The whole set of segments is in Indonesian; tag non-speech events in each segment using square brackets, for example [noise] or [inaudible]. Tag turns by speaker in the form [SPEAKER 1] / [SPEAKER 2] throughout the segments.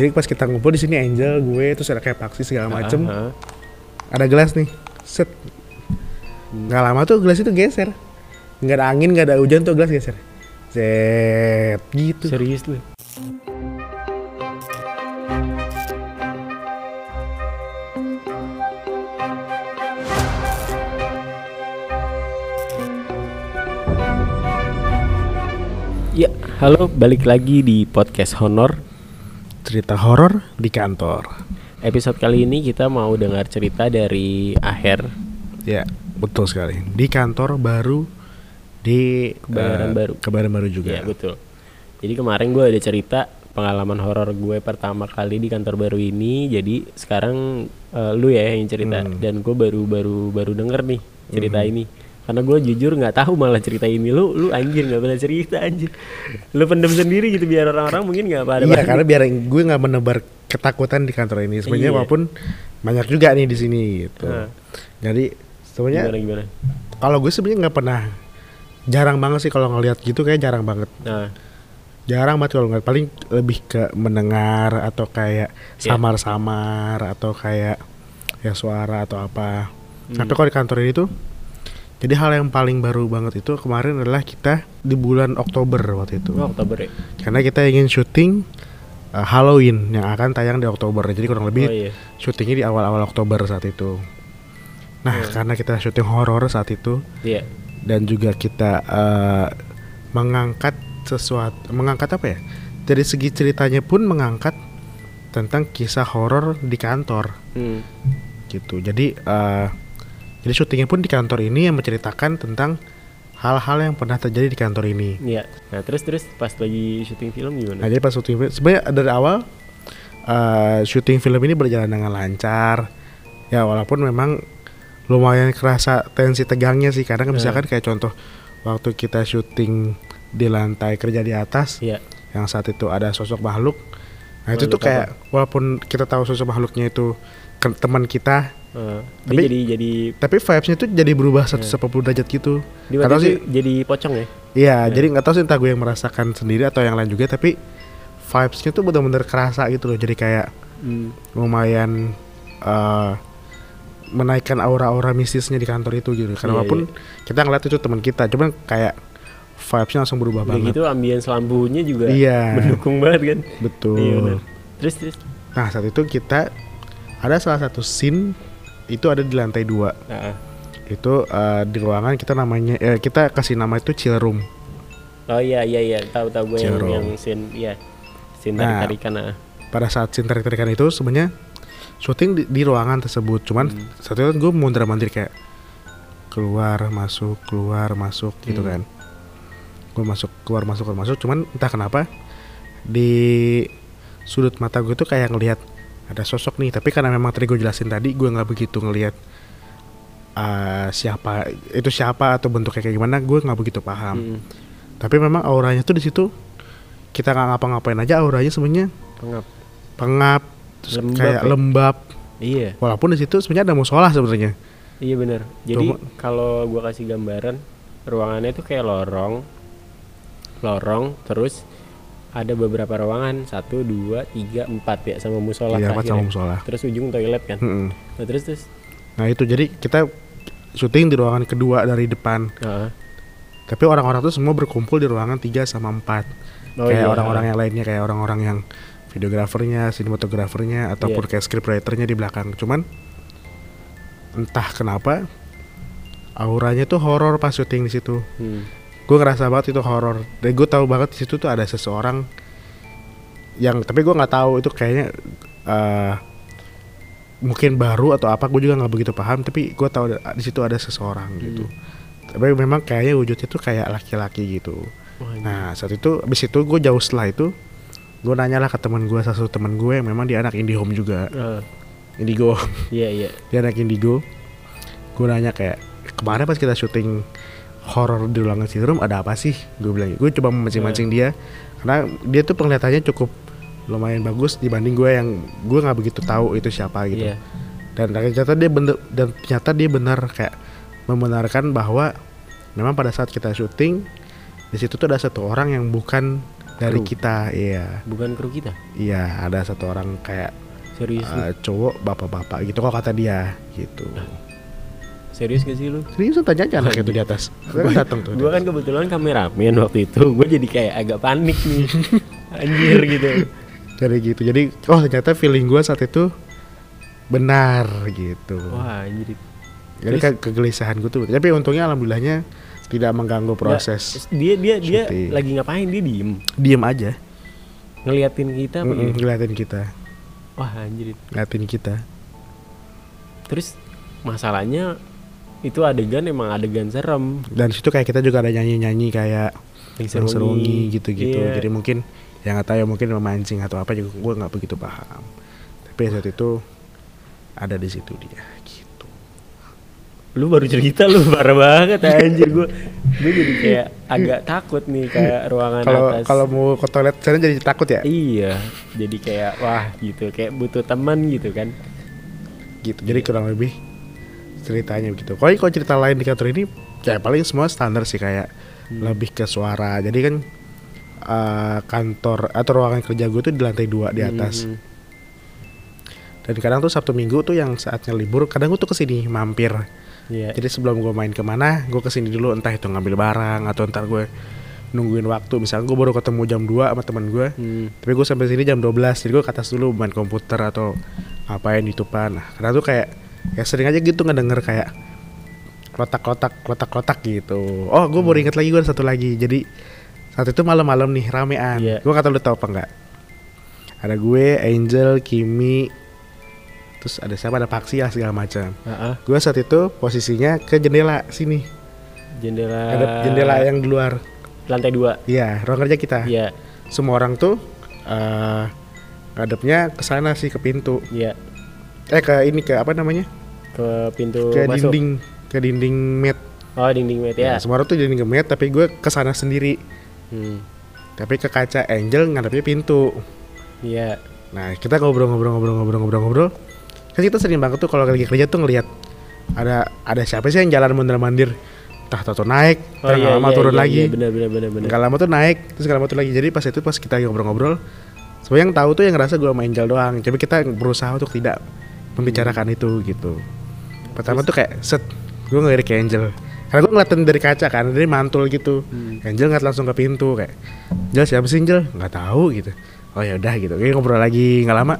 [SPEAKER 1] Jadi pas kita ngumpul di sini Angel, gue terus ada kayak paksi segala macem.
[SPEAKER 2] Ah, ah.
[SPEAKER 1] Ada gelas nih. Set. Nggak lama tuh gelas itu geser. Nggak ada angin, nggak ada hujan tuh gelas geser. Set gitu.
[SPEAKER 2] Serius lu? Ya, halo, balik lagi di podcast Honor.
[SPEAKER 1] Cerita horor di kantor.
[SPEAKER 2] Episode kali ini kita mau dengar cerita dari Aher.
[SPEAKER 1] Ya, betul sekali. Di kantor baru di
[SPEAKER 2] Kebayoran
[SPEAKER 1] eh,
[SPEAKER 2] Baru.
[SPEAKER 1] Kebayoran baru juga.
[SPEAKER 2] Ya, betul. Jadi kemarin gue ada cerita pengalaman horor gue pertama kali di kantor baru ini. Jadi sekarang eh, lu ya yang cerita
[SPEAKER 1] Hmm.
[SPEAKER 2] dan gue baru baru baru denger nih cerita ini. Karena gue jujur nggak tahu malah cerita ini lu lu anjir nggak pernah cerita anjir. Lu pendem sendiri gitu biar orang-orang mungkin nggak pada
[SPEAKER 1] Iya, karena biar gue nggak menebar ketakutan di kantor ini. Sebenarnya
[SPEAKER 2] Iya.
[SPEAKER 1] walaupun banyak juga nih di sini gitu.
[SPEAKER 2] Nah.
[SPEAKER 1] Jadi sebenarnya kalau gue sebenarnya nggak pernah jarang banget sih kalau ngelihat gitu kayak jarang banget.
[SPEAKER 2] Nah,
[SPEAKER 1] Jarang banget kalau ngeliat paling lebih ke mendengar atau kayak
[SPEAKER 2] Iya.
[SPEAKER 1] samar-samar atau kayak ya suara atau apa.
[SPEAKER 2] Hmm.
[SPEAKER 1] Tapi kalau di kantor ini tuh jadi hal yang paling baru banget itu kemarin adalah kita di bulan Oktober waktu itu.
[SPEAKER 2] oh, Oktober ya.
[SPEAKER 1] Karena kita ingin syuting uh, Halloween yang akan tayang di Oktober. Jadi kurang lebih
[SPEAKER 2] Oh iya.
[SPEAKER 1] syutingnya di awal-awal Oktober saat itu. Nah,
[SPEAKER 2] Hmm.
[SPEAKER 1] karena kita syuting horor saat itu
[SPEAKER 2] Iya.
[SPEAKER 1] dan juga kita uh, mengangkat sesuatu, mengangkat apa ya? Dari segi ceritanya pun mengangkat tentang kisah horor di kantor
[SPEAKER 2] Hmm.
[SPEAKER 1] gitu. Jadi uh, jadi syutingnya pun di kantor ini yang menceritakan tentang hal-hal yang pernah terjadi di kantor ini.
[SPEAKER 2] Iya. Nah, terus terus pas lagi syuting film
[SPEAKER 1] Nah
[SPEAKER 2] gimana?
[SPEAKER 1] jadi pas syuting film, sebenarnya dari awal uh, syuting film ini berjalan dengan lancar. Ya walaupun memang lumayan kerasa tensi tegangnya sih. Karena kan
[SPEAKER 2] Hmm.
[SPEAKER 1] misalkan kayak contoh waktu kita syuting di lantai kerja di atas,
[SPEAKER 2] Iya.
[SPEAKER 1] yang saat itu ada sosok makhluk. Nah itu
[SPEAKER 2] Makhluk
[SPEAKER 1] tuh kayak walaupun kita tahu sosok makhluknya itu teman kita,
[SPEAKER 2] Dia
[SPEAKER 1] Tapi-
[SPEAKER 2] jadi jadi
[SPEAKER 1] tapi vibesnya tuh jadi berubah 180 derajat gitu.
[SPEAKER 2] waktu
[SPEAKER 1] sih,
[SPEAKER 2] jadi pocong ya?
[SPEAKER 1] iya, jadi nggak tahu sih entah gue yang merasakan sendiri atau yang lain juga, tapi vibesnya tuh benar-benar kerasa gitu loh. Jadi kayak
[SPEAKER 2] Hmm.
[SPEAKER 1] lumayan eh, menaikkan aura-aura mistisnya di kantor itu gitu.
[SPEAKER 2] Iya,
[SPEAKER 1] Karena walaupun kita ngeliat itu teman kita, cuman kayak vibesnya langsung berubah
[SPEAKER 2] Udah
[SPEAKER 1] banget.
[SPEAKER 2] gitu ambience lampunya juga
[SPEAKER 1] Iya.
[SPEAKER 2] mendukung banget kan?
[SPEAKER 1] Betul.
[SPEAKER 2] Iya benar. Terus terus.
[SPEAKER 1] Nah saat itu kita ada salah satu scene itu ada di lantai dua.
[SPEAKER 2] Ah, ah.
[SPEAKER 1] Itu eh, di ruangan kita namanya eh, kita kasih nama itu chill room.
[SPEAKER 2] Oh iya iya iya, tahu tahu gue yang
[SPEAKER 1] Jerome.
[SPEAKER 2] yang scene iya. Scene
[SPEAKER 1] Nah.
[SPEAKER 2] tarik-tarikan ah.
[SPEAKER 1] Pada saat scene tarik-tarikan itu sebenarnya syuting di, di ruangan tersebut. Cuman
[SPEAKER 2] Hmm.
[SPEAKER 1] saat itu gue mondar mandir kayak keluar masuk keluar masuk gitu
[SPEAKER 2] Hmm.
[SPEAKER 1] kan. Gue masuk keluar masuk keluar masuk. Cuman entah kenapa di sudut mata gue tuh kayak ngelihat ada sosok nih. Tapi karena memang tadi gue jelasin tadi gue nggak begitu ngelihat eh, siapa itu siapa atau bentuknya kayak gimana gue nggak begitu paham.
[SPEAKER 2] Hmm.
[SPEAKER 1] Tapi memang auranya tuh di situ kita nggak ngapa-ngapain aja auranya sebenarnya
[SPEAKER 2] Pengap.
[SPEAKER 1] pengap terus
[SPEAKER 2] Lembab
[SPEAKER 1] kayak
[SPEAKER 2] ya?
[SPEAKER 1] lembab.
[SPEAKER 2] Iya,
[SPEAKER 1] Walaupun di situ sebenarnya ada musola sebenarnya.
[SPEAKER 2] iya benar. Jadi kalau gua kasih gambaran ruangannya itu kayak lorong lorong terus ada beberapa ruangan satu dua tiga empat ya sama musola
[SPEAKER 1] Iya,
[SPEAKER 2] terakhir
[SPEAKER 1] sama
[SPEAKER 2] ya.
[SPEAKER 1] musola.
[SPEAKER 2] terus ujung toilet kan
[SPEAKER 1] Mm-mm.
[SPEAKER 2] nah, terus terus
[SPEAKER 1] Nah itu jadi kita syuting di ruangan kedua dari depan.
[SPEAKER 2] ah.
[SPEAKER 1] Tapi orang-orang tuh semua berkumpul di ruangan 3 sama 4
[SPEAKER 2] Oh
[SPEAKER 1] Kayak
[SPEAKER 2] iya.
[SPEAKER 1] orang-orang yang lainnya kayak orang-orang yang videografernya, sinematografernya ataupun
[SPEAKER 2] Iya.
[SPEAKER 1] kayak scriptwriternya di belakang. Cuman entah kenapa auranya tuh horor pas syuting di situ.
[SPEAKER 2] Hmm.
[SPEAKER 1] Gue ngerasa banget itu horor dan gue tahu banget di situ tuh ada seseorang yang tapi gue nggak tahu itu kayaknya eh, mungkin baru atau apa gue juga nggak begitu paham tapi gue tahu di situ ada seseorang gitu. Tapi memang kayaknya wujudnya tuh kayak laki-laki gitu.
[SPEAKER 2] Wah, ini-
[SPEAKER 1] nah saat itu abis itu gue jauh setelah itu gue nanya lah ke teman gue salah satu teman gue yang memang dia anak IndiHome juga.
[SPEAKER 2] Ah,
[SPEAKER 1] Indigo.
[SPEAKER 2] Iya iya.
[SPEAKER 1] Dia anak indigo. Gue nanya kayak kemarin pas kita syuting horror di ruangan City room ada apa sih? Gue bilang gue coba memancing-mancing dia. Karena dia tuh penglihatannya cukup lumayan bagus dibanding gue yang gue nggak begitu tahu itu siapa gitu.
[SPEAKER 2] Iya.
[SPEAKER 1] Dan ternyata dia bener dan ternyata dia benar kayak membenarkan bahwa memang pada saat kita syuting di situ tuh ada satu orang yang bukan dari
[SPEAKER 2] Kru.
[SPEAKER 1] kita iya.
[SPEAKER 2] Bukan kru kita?
[SPEAKER 1] Iya ada satu orang kayak
[SPEAKER 2] serius lu?
[SPEAKER 1] cowok bapak-bapak gitu kok kata dia gitu
[SPEAKER 2] serius gak sih lu?
[SPEAKER 1] Serius tanya aja anak itu di atas. Gua kan datang tuh
[SPEAKER 2] gue kan kebetulan kameramen waktu itu. Gue jadi kayak agak panik nih. [laughs] Anjir gitu.
[SPEAKER 1] Dari gitu. Jadi oh ternyata feeling gue saat itu benar gitu.
[SPEAKER 2] Wah anjir.
[SPEAKER 1] Jadi
[SPEAKER 2] terus?
[SPEAKER 1] kan kegelisahan gue tuh. Tapi untungnya alhamdulillahnya tidak mengganggu proses
[SPEAKER 2] Nggak, dia dia dia
[SPEAKER 1] syuting.
[SPEAKER 2] lagi ngapain? Dia diem?
[SPEAKER 1] Diem aja.
[SPEAKER 2] Ngeliatin kita apa
[SPEAKER 1] Mm-mm,
[SPEAKER 2] gitu?
[SPEAKER 1] ngeliatin kita.
[SPEAKER 2] Wah anjir.
[SPEAKER 1] Ngeliatin kita.
[SPEAKER 2] Terus masalahnya itu adegan emang adegan serem.
[SPEAKER 1] Dan situ kayak kita juga ada nyanyi nyanyi kayak serungi. gitu-gitu.
[SPEAKER 2] Iya.
[SPEAKER 1] jadi mungkin yang nggak tahu ya mungkin memancing atau apa juga gue nggak begitu paham. Tapi saat itu ada di situ dia gitu.
[SPEAKER 2] Lu baru cerita lu parah banget anjir gue gue jadi kayak agak takut nih kayak ruangan
[SPEAKER 1] kalau
[SPEAKER 2] atas.
[SPEAKER 1] kalau mau ke toilet sana jadi takut ya?
[SPEAKER 2] Iya jadi kayak wah gitu kayak butuh teman gitu kan.
[SPEAKER 1] Gitu jadi kurang lebih ceritanya begitu. Kalau kalau cerita lain di kantor ini kayak paling semua standar sih kayak lebih ke suara. Jadi kan eh, kantor atau ruangan kerja gue tuh di lantai dua di atas.
[SPEAKER 2] Mhm.
[SPEAKER 1] dan kadang tuh sabtu minggu tuh yang saatnya libur kadang gue tuh ke sini mampir.
[SPEAKER 2] Iya.
[SPEAKER 1] jadi sebelum gue main ke mana gue ke sini dulu entah itu ngambil barang atau ntar gue nungguin waktu. Misalnya gue baru ketemu jam 2 sama teman gue
[SPEAKER 2] Hmm.
[SPEAKER 1] tapi gue sampai sini jam 12 jadi gue ke atas dulu main komputer atau ngapain di depan nah karena tuh kayak ya sering aja gitu ngedenger kayak kotak-kotak kotak-kotak gitu. Oh gue baru inget lagi gue satu lagi. Jadi saat itu malam-malam nih ramean.
[SPEAKER 2] Iya.
[SPEAKER 1] gue kata lu tau apa enggak ada gue Angel Kimi terus ada siapa? Ada Paksi lah segala macam.
[SPEAKER 2] Ah.
[SPEAKER 1] gue saat itu posisinya ke jendela sini.
[SPEAKER 2] Jendela
[SPEAKER 1] ada jendela yang di luar.
[SPEAKER 2] Lantai dua.
[SPEAKER 1] Iya ruang kerja kita.
[SPEAKER 2] Iya.
[SPEAKER 1] Semua orang tuh eh ngadepnya ke sana sih ke pintu.
[SPEAKER 2] Iya
[SPEAKER 1] eh ke ini ke apa namanya?
[SPEAKER 2] Ke pintu
[SPEAKER 1] ke
[SPEAKER 2] masuk.
[SPEAKER 1] dinding ke dinding mat.
[SPEAKER 2] Oh dinding met
[SPEAKER 1] ya.
[SPEAKER 2] ya
[SPEAKER 1] semua orang tuh dinding mat tapi gue ke sana sendiri.
[SPEAKER 2] Hmm.
[SPEAKER 1] tapi ke kaca Angel ngadepnya pintu.
[SPEAKER 2] Iya.
[SPEAKER 1] Nah kita ngobrol-ngobrol-ngobrol-ngobrol-ngobrol-ngobrol kan kita sering banget tuh kalau lagi kerja tuh ngelihat ada ada siapa sih yang jalan mondar mandir. Entah tato naik
[SPEAKER 2] oh iya
[SPEAKER 1] lama
[SPEAKER 2] iya,
[SPEAKER 1] turun
[SPEAKER 2] iya,
[SPEAKER 1] lagi.
[SPEAKER 2] iya, benar benar benar
[SPEAKER 1] nggak lama tuh naik terus lama turun lagi. Jadi pas itu pas kita ngobrol-ngobrol sebenarnya yang tahu tuh yang ngerasa gue main Angel doang. Tapi kita berusaha untuk tidak membicarakan itu gitu. Pertama tuh kayak set gue ngelirik ke Angel. Karena gue ngeliatin dari kaca kan dari mantul gitu.
[SPEAKER 2] Hmm.
[SPEAKER 1] Angel ngeliat langsung ke pintu kayak Angel siapa sih Angel? Nggak tahu gitu. Oh ya udah gitu. Kayak ngobrol lagi nggak lama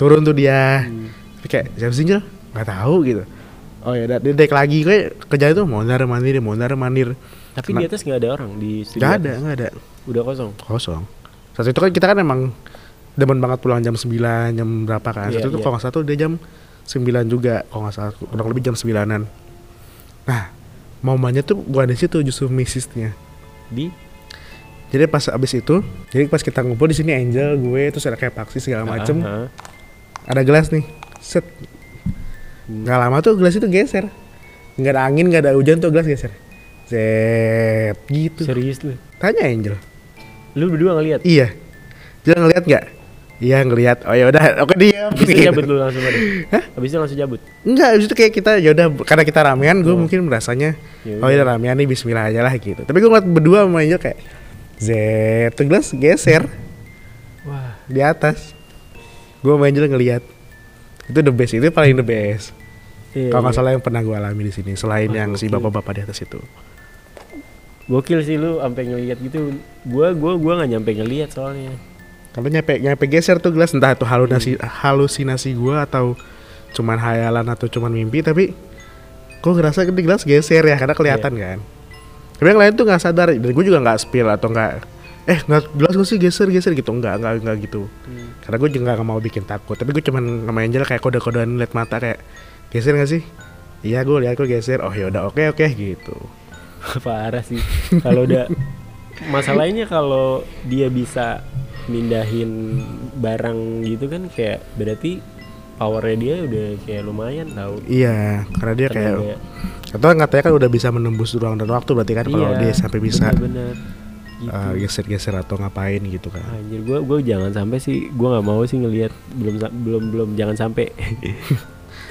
[SPEAKER 1] turun tuh dia.
[SPEAKER 2] Hmm.
[SPEAKER 1] Tapi kayak siapa sih Angel? Nggak tahu gitu. Oh ya udah dia naik lagi kayak kerja itu mondar mandir mondar mandir
[SPEAKER 2] tapi di atas nggak ada orang di studio
[SPEAKER 1] nggak ada nggak ada.
[SPEAKER 2] Udah kosong?
[SPEAKER 1] Kosong. Saat itu kan kita kan emang demen banget pulang jam 9 jam berapa kan.
[SPEAKER 2] Iya,
[SPEAKER 1] itu
[SPEAKER 2] iya.
[SPEAKER 1] kalau nggak salah tuh dia jam 9 juga kalau nggak salah. Kurang lebih jam 9an nah momennya tuh bukan di situ justru missisnya
[SPEAKER 2] di?
[SPEAKER 1] Jadi pas abis itu jadi pas kita ngumpul di sini Angel gue terus ada kayak paksi segala macem.
[SPEAKER 2] Ah, ah.
[SPEAKER 1] ada gelas nih set. Nggak lama tuh gelas itu geser. Nggak ada angin nggak ada hujan tuh gelas geser. Set gitu.
[SPEAKER 2] Serius lu?
[SPEAKER 1] Tanya Angel.
[SPEAKER 2] Lu berdua ngeliat?
[SPEAKER 1] Iya. Dia ngeliat nggak? Iya ngeliat. Oh ya udah, oke dia.
[SPEAKER 2] Habis itu cabut lu langsung ada Habis itu langsung cabut
[SPEAKER 1] Enggak, abis itu kayak kita ya udah karena kita ramean, gue mungkin merasanya
[SPEAKER 2] Ya
[SPEAKER 1] oh ya ramean nih Bismillah aja lah gitu. Tapi gue ngeliat berdua Angel kayak Z tuh gelas geser
[SPEAKER 2] wah
[SPEAKER 1] di atas. Gue sama Angel ngeliat itu the best itu paling the best.
[SPEAKER 2] iya,
[SPEAKER 1] Kalau nggak
[SPEAKER 2] iya.
[SPEAKER 1] salah yang pernah gue alami di sini selain
[SPEAKER 2] Wah,
[SPEAKER 1] yang si
[SPEAKER 2] gokil.
[SPEAKER 1] bapak-bapak di atas itu.
[SPEAKER 2] gokil sih lu sampai ngeliat gitu gua gua gua nggak nyampe ngeliat soalnya
[SPEAKER 1] Kalau nyampe nyampe geser tuh gelas entah itu halusinasi halusinasi gue atau cuman hayalan atau cuman mimpi tapi kok ngerasa di gelas geser ya karena kelihatan kan. Tapi yang lain tuh nggak sadar dan gue juga nggak spill atau nggak eh nggak gelas gue sih geser geser gitu nggak nggak nggak gitu. Karena gue juga nggak mau bikin takut tapi gue cuman sama Angel kayak kode-kodean liat mata kayak geser gak sih? Iya gue lihat gue geser. Oh ya udah oke oke gitu. [laughs]
[SPEAKER 2] parah sih kalau udah [laughs] masalahnya kalau dia bisa mindahin barang gitu kan kayak berarti powernya dia udah kayak lumayan tahu
[SPEAKER 1] Iya karena dia kayak atau katanya kan udah bisa menembus ruang dan waktu berarti kan kalau
[SPEAKER 2] Iya,
[SPEAKER 1] dia sampai bisa
[SPEAKER 2] bener-bener gitu.
[SPEAKER 1] uh, geser-geser atau ngapain gitu kan.
[SPEAKER 2] Anjir gua gua jangan sampai sih gua nggak mau sih ngelihat belum belum belum jangan sampai. [laughs]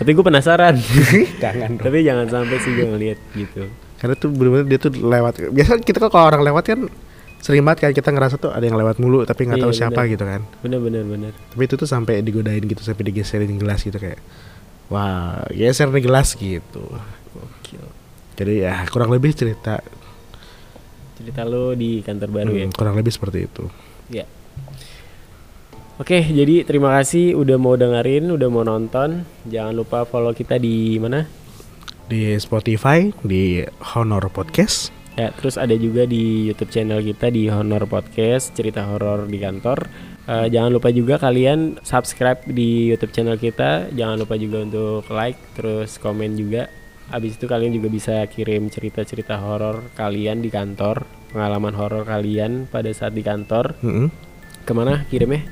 [SPEAKER 2] Tapi gue penasaran. [laughs]
[SPEAKER 1] Jangan.
[SPEAKER 2] Tapi jangan sampai sih gue ngelihat gitu.
[SPEAKER 1] Karena tuh bener-bener dia tuh lewat. Biasa kita kan kalau orang lewat kan sering banget kan kita ngerasa tuh ada yang lewat mulu tapi nggak
[SPEAKER 2] Iya,
[SPEAKER 1] tahu siapa
[SPEAKER 2] bener.
[SPEAKER 1] gitu kan
[SPEAKER 2] bener bener bener
[SPEAKER 1] tapi itu tuh sampai digodain gitu sampai digeserin gelas gitu kayak wah geser nih gelas gitu
[SPEAKER 2] Gokil.
[SPEAKER 1] jadi ya kurang lebih cerita
[SPEAKER 2] cerita lo di kantor baru ya
[SPEAKER 1] hmm, kurang lebih seperti itu
[SPEAKER 2] Ya. Oke, jadi terima kasih udah mau dengerin, udah mau nonton. Jangan lupa follow kita di mana?
[SPEAKER 1] di Spotify di Honor Podcast
[SPEAKER 2] Ya, terus ada juga di YouTube channel kita di Honor Podcast, cerita horor di kantor. Eh, jangan lupa juga kalian subscribe di YouTube channel kita. Jangan lupa juga untuk like, terus komen juga. Habis itu kalian juga bisa kirim cerita-cerita horor kalian di kantor, pengalaman horor kalian pada saat di kantor.
[SPEAKER 1] Mm-mm.
[SPEAKER 2] Ke mana kirimnya?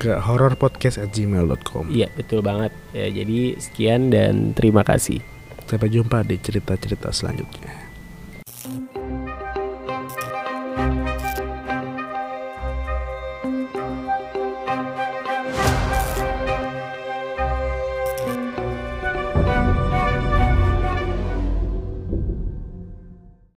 [SPEAKER 1] ke horrorpodcast@gmail.com
[SPEAKER 2] Iya betul banget ya, Jadi sekian dan terima kasih
[SPEAKER 1] sampai jumpa di cerita-cerita selanjutnya